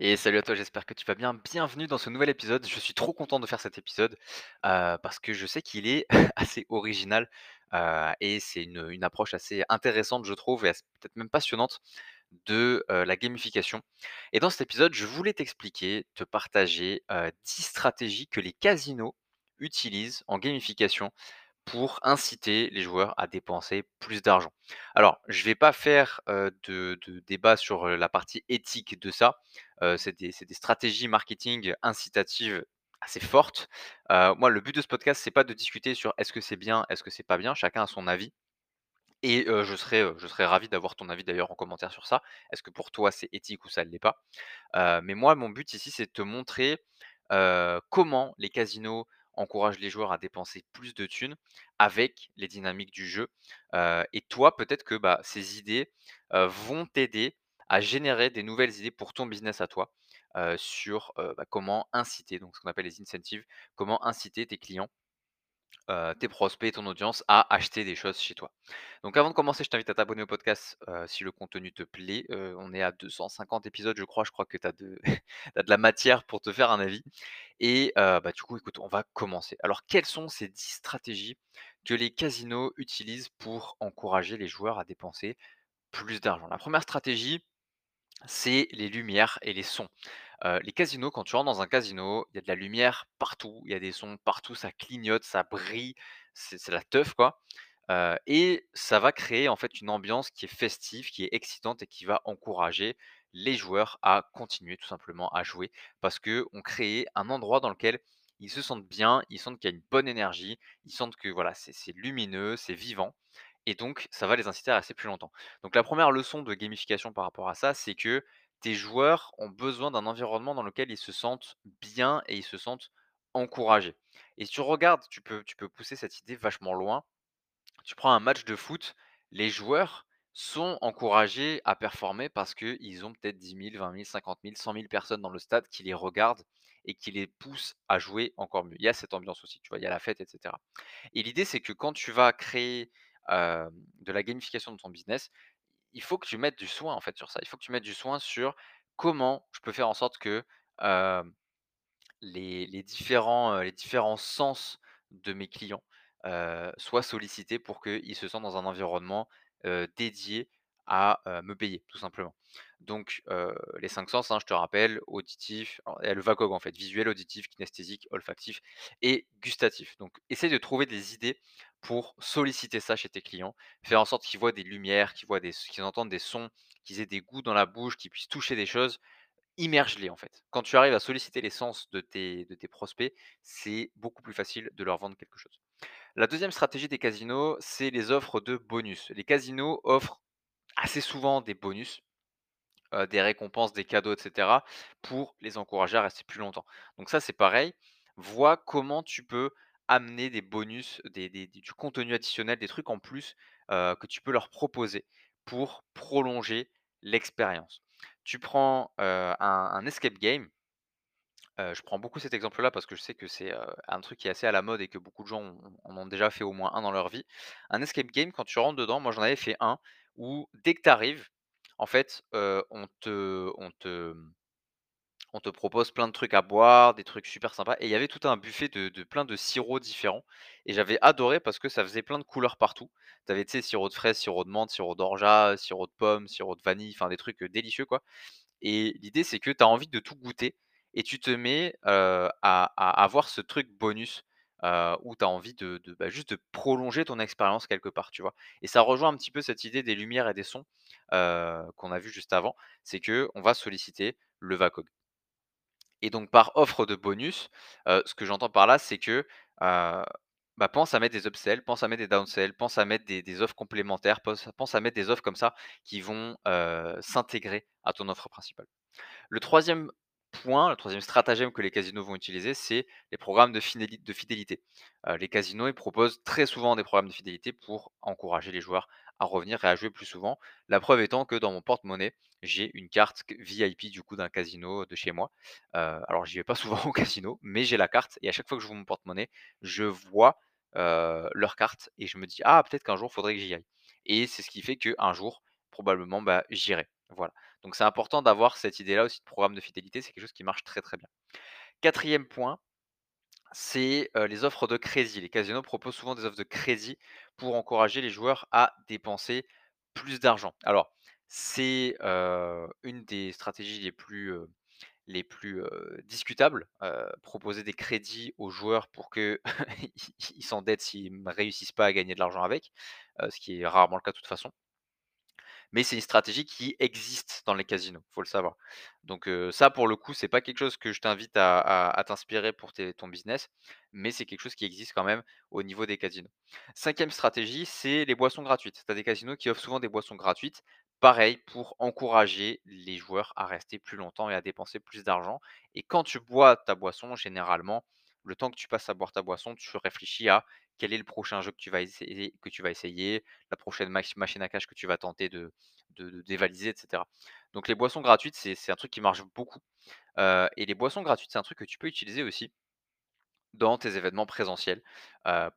Et salut à toi, j'espère que tu vas bien. Bienvenue dans ce nouvel épisode. Je suis trop content de faire cet épisode euh, parce que je sais qu'il est assez original euh, et c'est une, approche assez intéressante, je trouve, et peut-être même passionnante de euh, la gamification. Et dans cet épisode, je voulais t'expliquer, te partager euh, 10 stratégies que les casinos utilisent en gamification pour inciter les joueurs à dépenser plus d'argent. Alors, je vais pas faire, de débat sur, la partie éthique de ça. C'est des stratégies marketing incitatives assez fortes. Moi, le but de ce podcast, c'est pas de discuter sur est-ce que c'est bien, est-ce que c'est pas bien, chacun a son avis et je serais, ravi d'avoir ton avis d'ailleurs en commentaire sur ça. Est-ce que pour toi c'est éthique ou ça ne l'est pas? Mais moi, mon but ici, c'est de te montrer, comment les casinos encouragent les joueurs à dépenser plus de thunes avec les dynamiques du jeu. Et toi, peut-être que, bah, ces idées, vont t'aider à générer des nouvelles idées pour ton business à toi, sur, bah, comment inciter, donc ce qu'on appelle les incentives, comment inciter tes clients tes prospects et ton audience à acheter des choses chez toi. Donc avant de commencer, je t'invite à t'abonner au podcast, si le contenu te plaît. On est à 250 épisodes, je crois. Je crois que tu as de tu de la matière pour te faire un avis et bah, du coup, écoute, on va commencer. Alors quelles sont ces 10 stratégies que les casinos utilisent pour encourager les joueurs à dépenser plus d'argent? La première stratégie, c'est les lumières et les sons. Les casinos, quand tu rentres dans un casino, il y a de la lumière partout, il y a des sons partout, ça clignote, ça brille, c'est la teuf quoi. Et ça va créer en fait une ambiance qui est festive, qui est excitante et qui va encourager les joueurs à continuer tout simplement à jouer. Parce qu'on crée un endroit dans lequel ils se sentent bien, ils sentent qu'il y a une bonne énergie, ils sentent que voilà, c'est lumineux, c'est vivant et donc ça va les inciter à rester plus longtemps. Donc la première leçon de gamification par rapport à ça, c'est que tes joueurs ont besoin d'un environnement dans lequel ils se sentent bien et ils se sentent encouragés. Et si tu regardes, tu peux, pousser cette idée vachement loin. Tu prends un match de foot, les joueurs sont encouragés à performer parce qu'ils ont peut-être 10 000, 20 000, 50 000, 100 000 personnes dans le stade qui les regardent et qui les poussent à jouer encore mieux. Il y a cette ambiance aussi, tu vois, il y a la fête, etc. Et l'idée, c'est que quand tu vas créer euh, de la gamification de ton business, il faut que tu mettes du soin en fait sur ça. Il faut que tu mettes du soin sur comment je peux faire en sorte que euh, les, les différents, euh, les différents sens de mes clients soient sollicités pour qu'ils se sentent dans un environnement dédié à me payer, tout simplement. Donc, les cinq sens, hein, je te rappelle, auditif, le VACOG en fait, visuel, auditif, kinesthésique, olfactif et gustatif. Donc, essaye de trouver des idées pour solliciter ça chez tes clients, faire en sorte qu'ils voient des lumières, qu'ils voient des, qu'ils entendent des sons, qu'ils aient des goûts dans la bouche, qu'ils puissent toucher des choses Immerge-les, en fait. Quand tu arrives à solliciter les sens de tes de tes prospects, c'est beaucoup plus facile de leur vendre quelque chose. La deuxième stratégie des casinos, c'est les offres de bonus. Les casinos offrent assez souvent des bonus, des récompenses, des cadeaux et cetera, pour les encourager à rester plus longtemps. Donc ça, c'est pareil, vois comment tu peux amener des bonus, du contenu additionnel, des trucs en plus, que tu peux leur proposer pour prolonger l'expérience. Tu prends, un escape game, je prends beaucoup cet exemple-là parce que je sais que c'est, un truc qui est assez à la mode et que beaucoup de gens en ont déjà fait au moins un dans leur vie. Un escape game, quand tu rentres dedans, moi j'en avais fait un où dès que tu arrives, en fait, on te propose plein de trucs à boire, des trucs super sympas et il y avait tout un buffet de plein de sirops différents et j'avais adoré parce que ça faisait plein de couleurs partout. Tu avais, tu sais, de fraise, sirop de menthe, sirop d'orgeat, sirop de pomme, sirop de vanille, enfin des trucs, délicieux quoi et l'idée, c'est que tu as envie de tout goûter et tu te mets, à avoir ce truc bonus, où tu as envie de de, bah, juste de prolonger ton expérience quelque part, tu vois? Et ça rejoint un petit peu cette idée des lumières et des sons, heu, qu'on a vu juste avant. C'est que on va solliciter le VACOG et donc par offre de bonus, heu, ce que j'entends par là, c'est que, heu, bah, pense à mettre des upsells, pense à mettre des downsells, pense à mettre des offres complémentaires, pense à mettre des offres comme ça qui vont, s'intégrer à ton offre principale. Le troisième point, le troisième stratagème que les casinos vont utiliser, c'est les programmes de fidélité. Les casinos, ils proposent très souvent des programmes de fidélité pour encourager les joueurs à revenir et à jouer plus souvent. La preuve étant que dans mon porte-monnaie, j'ai une carte VIP du coup d'un casino de chez moi. Heu, alors j'y vais pas souvent au casino, mais j'ai la carte et à chaque fois que j'ouvre mon porte-monnaie, je vois, heu, leur carte et je me dis: «Ah peut-être qu'un jour faudrait que j'y aille» et c'est ce qui fait qu'un jour, probablement, bah, j'irai. Voilà, donc c'est important d'avoir cette idée-là aussi de programme de fidélité, c'est quelque chose qui marche très, très bien. 4e point, c'est, les offres de crédit. Les casinos proposent souvent des offres de crédit pour encourager les joueurs à dépenser plus d'argent. Alors c'est, une des stratégies les plus, les plus, discutables, proposer des crédits aux joueurs pour qu'ils ils s'endettent s'ils ne réussissent pas à gagner de l'argent avec, ce qui est rarement le cas de toute façon. Mais c'est une stratégie qui existe dans les casinos, faut le savoir. Donc ça pour le coup, c'est pas quelque chose que je t'invite à t'inspirer pour ton business, mais c'est quelque chose qui existe quand même au niveau des casinos. 5e stratégie, c'est les boissons gratuites. Tu des casinos qui offrent souvent des boissons gratuites, pareil pour encourager les joueurs à rester plus longtemps et à dépenser plus d'argent et quand tu bois ta boisson, généralement, le temps que tu passes à boire ta boisson, tu réfléchis à quel est le prochain jeu que tu vas essayer la prochaine mach machine à cash que tu vas tenter de dévaliser et cetera. Donc les boissons gratuites, c'est un truc qui marche beaucoup, et les boissons gratuites, c'est un truc que tu peux utiliser aussi dans tes événements présentiels,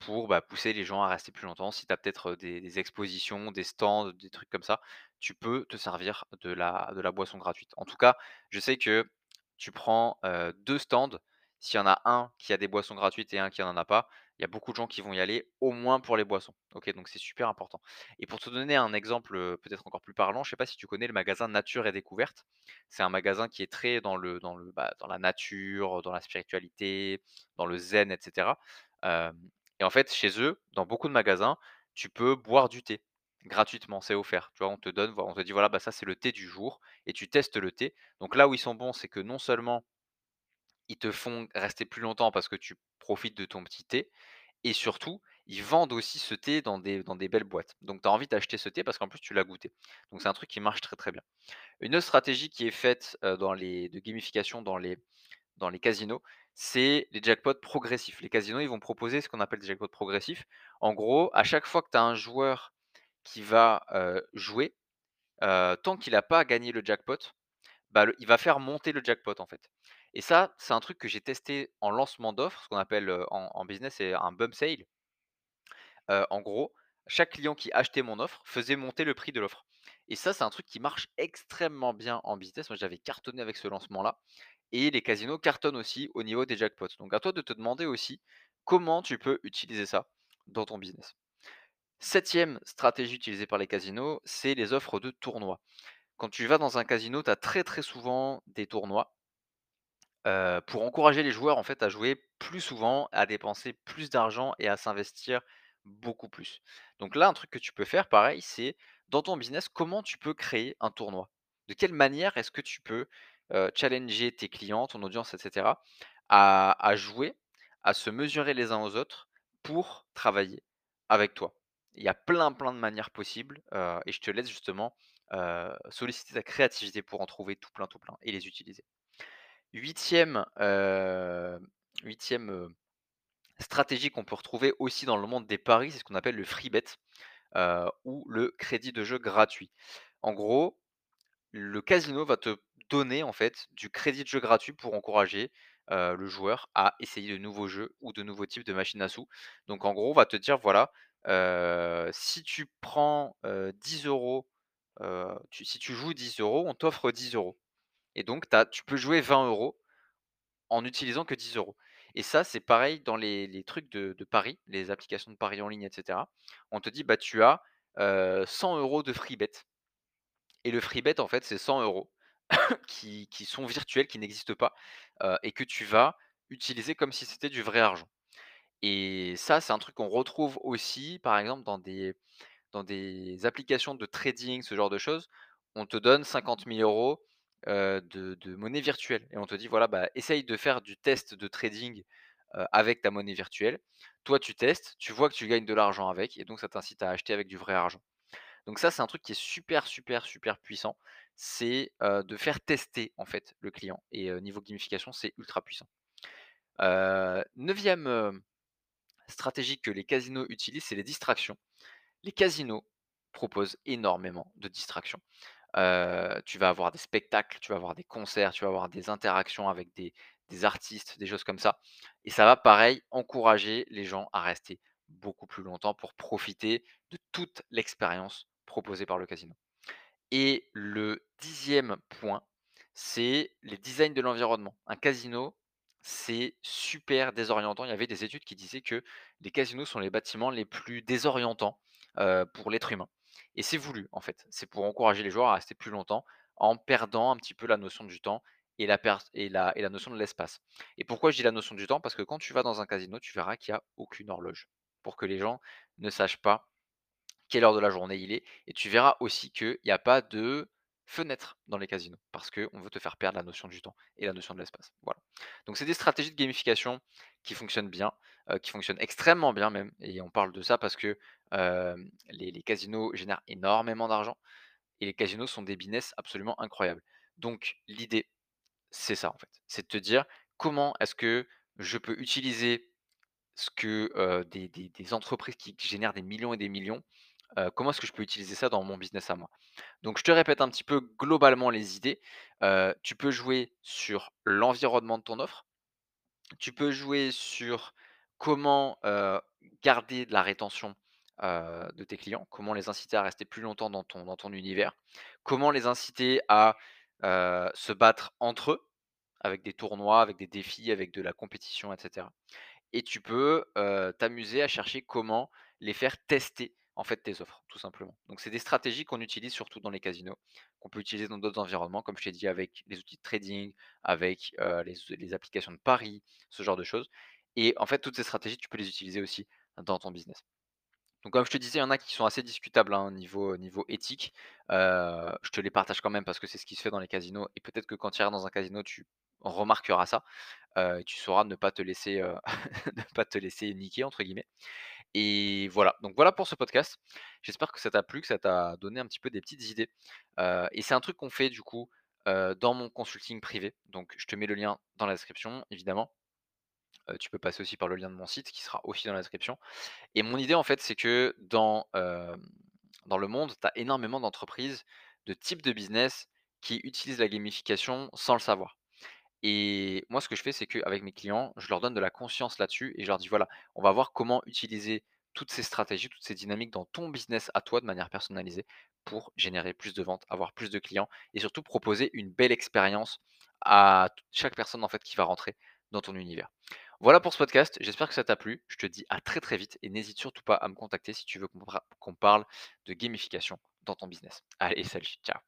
pour, bah, pousser les gens à rester plus longtemps. Si tu as peut-être, des expositions, des stands, des trucs comme ça, tu peux te servir de la boisson gratuite. En tout cas, je sais que tu prends, heu, 2 stands, s'il y en a un qui a des boissons gratuites et un qui en a pas, il y a beaucoup de gens qui vont y aller au moins pour les boissons. OK? Donc c'est super important et pour te donner un exemple, peut-être encore plus parlant, je sais pas si tu connais le magasin Nature et Découverte? C'est un magasin qui est très dans le dans le, bah, dans la nature, dans la spiritualité, dans le zen et cetera. Hem et en fait, chez eux, dans beaucoup de magasins, tu peux boire du thé gratuitement, c'est offert. Tu vois? On te donne, on te dit: «Voilà, bah, ça, c'est le thé du jour» et tu testes le thé. Donc là où ils sont bons, c'est que non seulement ils te font rester plus longtemps parce que tu profites de ton petit thé et surtout, ils vendent aussi ce thé dans des dans des belles boîtes. Donc tu as envie d'acheter ce thé parce qu'en plus tu l'as goûté. Donc c'est un truc qui marche très, très bien. Une autre stratégie qui est faite, dans les de gamification dans les dans les casinos, c'est les jackpots progressifs. Les casinos, ils vont proposer ce qu'on appelle des jackpots progressifs. En gros, à chaque fois que tu as un joueur qui va, jouer, tant qu'il a pas gagné le jackpot, bah, il va faire monter le jackpot, en fait et ça, c'est un truc que j'ai testé en lancement d'offre, ce qu'on appelle, en business, c'est un bump sale. En gros, chaque client qui achetait mon offre faisait monter le prix de l'offre et ça, c'est un truc qui marche extrêmement bien en business. Moi, j'avais cartonné avec ce lancement-là et les casinos cartonnent aussi au niveau des jackpots. Donc à toi de te demander aussi comment tu peux utiliser ça dans ton business. 7e stratégie utilisée par les casinos, c'est les offres de tournois. Quand tu vas dans un casino, tu as très, très souvent des tournois heu, pour encourager les joueurs, en fait, à jouer plus souvent, à dépenser plus d'argent et à s'investir beaucoup plus. Donc là, un truc que tu peux faire, pareil, c'est dans ton business, comment tu peux créer un tournoi? De quelle manière est-ce que tu peux, heu, challenger tes clients, ton audience et cetera, à jouer, à se mesurer les uns aux autres pour travailler avec toi? Il y a plein, plein de manières possibles, heu et je te laisse justement, solliciter ta créativité pour en trouver tout plein, tout plein et les utiliser. 8e, heu, 8e, heu, stratégie qu'on peut retrouver aussi dans le monde des paris, c'est ce qu'on appelle le free bet, heu, ou le crédit de jeu gratuit. En gros, le casino va te donner, en fait, du crédit de jeu gratuit pour encourager, le joueur à essayer de nouveaux jeux ou de nouveaux types de machines à sous. Donc en gros, on va te dire: «Voilà, si tu prends, heu, 10 €, heu, tu si tu joues 10 €, on t'offre 10 € et donc tu peux jouer 20 € en utilisant que 10 € et ça, c'est pareil dans les trucs de paris, les applications de paris en ligne et cetera. On te dit: «Bah, tu as, heu, 100 € de free bet» et le free bet, en fait, c'est 100 € qui qui sont virtuels, qui n'existent pas, et que tu vas utiliser comme si c'était du vrai argent et ça, c'est un truc qu'on retrouve aussi, par exemple, dans des dans des applications de trading, ce genre de choses. On te donne 50 000 €, de monnaie virtuelle et on te dit: «Voilà, bah, essaye de faire du test de trading, avec ta monnaie virtuelle». Toi, tu testes, tu vois que tu gagnes de l'argent avec et donc ça t'incite à acheter avec du vrai argent. Donc ça, c'est un truc qui est super, super, super puissant. C'est, de faire tester, en fait, le client et niveau gamification, c'est ultra puissant. Heu, 9e, heu, stratégie que les casinos utilisent, c'est les distractions. Les casinos proposent énormément de distractions. Tu vas avoir des spectacles, tu vas avoir des concerts, tu vas avoir des interactions avec des artistes, des choses comme ça et ça va pareil encourager les gens à rester beaucoup plus longtemps pour profiter de toute l'expérience proposée par le casino. Et le 10e point, c'est les designs de l'environnement. Un casino, c'est super désorientant. Il y avait des études qui disaient que les casinos sont les bâtiments les plus désorientants, pour l'être humain et c'est voulu, en fait. C'est pour encourager les joueurs à rester plus longtemps en perdant un petit peu la notion du temps et la notion de l'espace et pourquoi je dis la notion du temps? Parce que quand tu vas dans un casino, tu verras qu'il y a aucune horloge pour que les gens ne sachent pas quelle heure de la journée il est et tu verras aussi qu'il y a pas de fenêtre dans les casinos parce qu'on veut te faire perdre la notion du temps et la notion de l'espace. Voilà. Donc c'est des stratégies de gamification qui fonctionnent bien, heu, qui fonctionnent extrêmement bien même et on parle de ça parce que, les casinos génèrent énormément d'argent et les casinos sont des business absolument incroyables. Donc l'idée, c'est ça en fait, c'est de te dire: «Comment est-ce que je peux utiliser ce que, des entreprises qui génèrent des millions et des millions, comment est-ce que je peux utiliser ça dans mon business à moi?» donc je te répète un petit peu globalement les idées, tu peux jouer sur l'environnement de ton offre. Tu peux jouer sur comment, garder de la rétention, heu, de tes clients, comment les inciter à rester plus longtemps dans ton univers, comment les inciter à, heu, se battre entre eux, avec des tournois, avec des défis, avec de la compétition et cetera et tu peux, heu, t'amuser à chercher comment les faire tester, en fait, tes offres, tout simplement. Donc c'est des stratégies qu'on utilise surtout dans les casinos, qu'on peut utiliser dans d'autres environnements, comme je t'ai dit avec les outils de trading, avec, les applications de paris, ce genre de choses et en fait, toutes ces stratégies, tu peux les utiliser aussi dans ton business. Donc comme je te disais, il y en a qui sont assez discutables, hein, niveau niveau éthique, heu, je te les partage quand même parce que c'est ce qui se fait dans les casinos et peut-être que quand tu iras dans un casino, tu remarqueras ça, heu, tu sauras ne pas te laisser, heu, ne pas te laisser «niquer» entre guillemets. Et voilà, donc voilà pour ce podcast. J'espère que ça t'a plu, que ça t'a donné un petit peu des petites idées, et c'est un truc qu'on fait du coup, dans mon consulting privé, donc je te mets le lien dans la description évidemment. Tu peux passer aussi par le lien de mon site qui sera aussi dans la description et mon idée en fait, c'est que dans, le monde, tu as énormément d'entreprises, de types de business qui utilisent la gamification sans le savoir et moi ce que je fais, c'est qu'avec mes clients, je leur donne de la conscience là-dessus et je leur dis: «Voilà, on va voir comment utiliser toutes ces stratégies, toutes ces dynamiques dans ton business à toi de manière personnalisée pour générer plus de ventes, avoir plus de clients et surtout proposer une belle expérience à chaque personne en fait qui va rentrer dans ton univers». Voilà pour ce podcast, j'espère que ça t'a plu. Je te dis à très, très vite et n'hésite surtout pas à me contacter si tu veux qu'on parle de gamification dans ton business. Allez salut, ciao.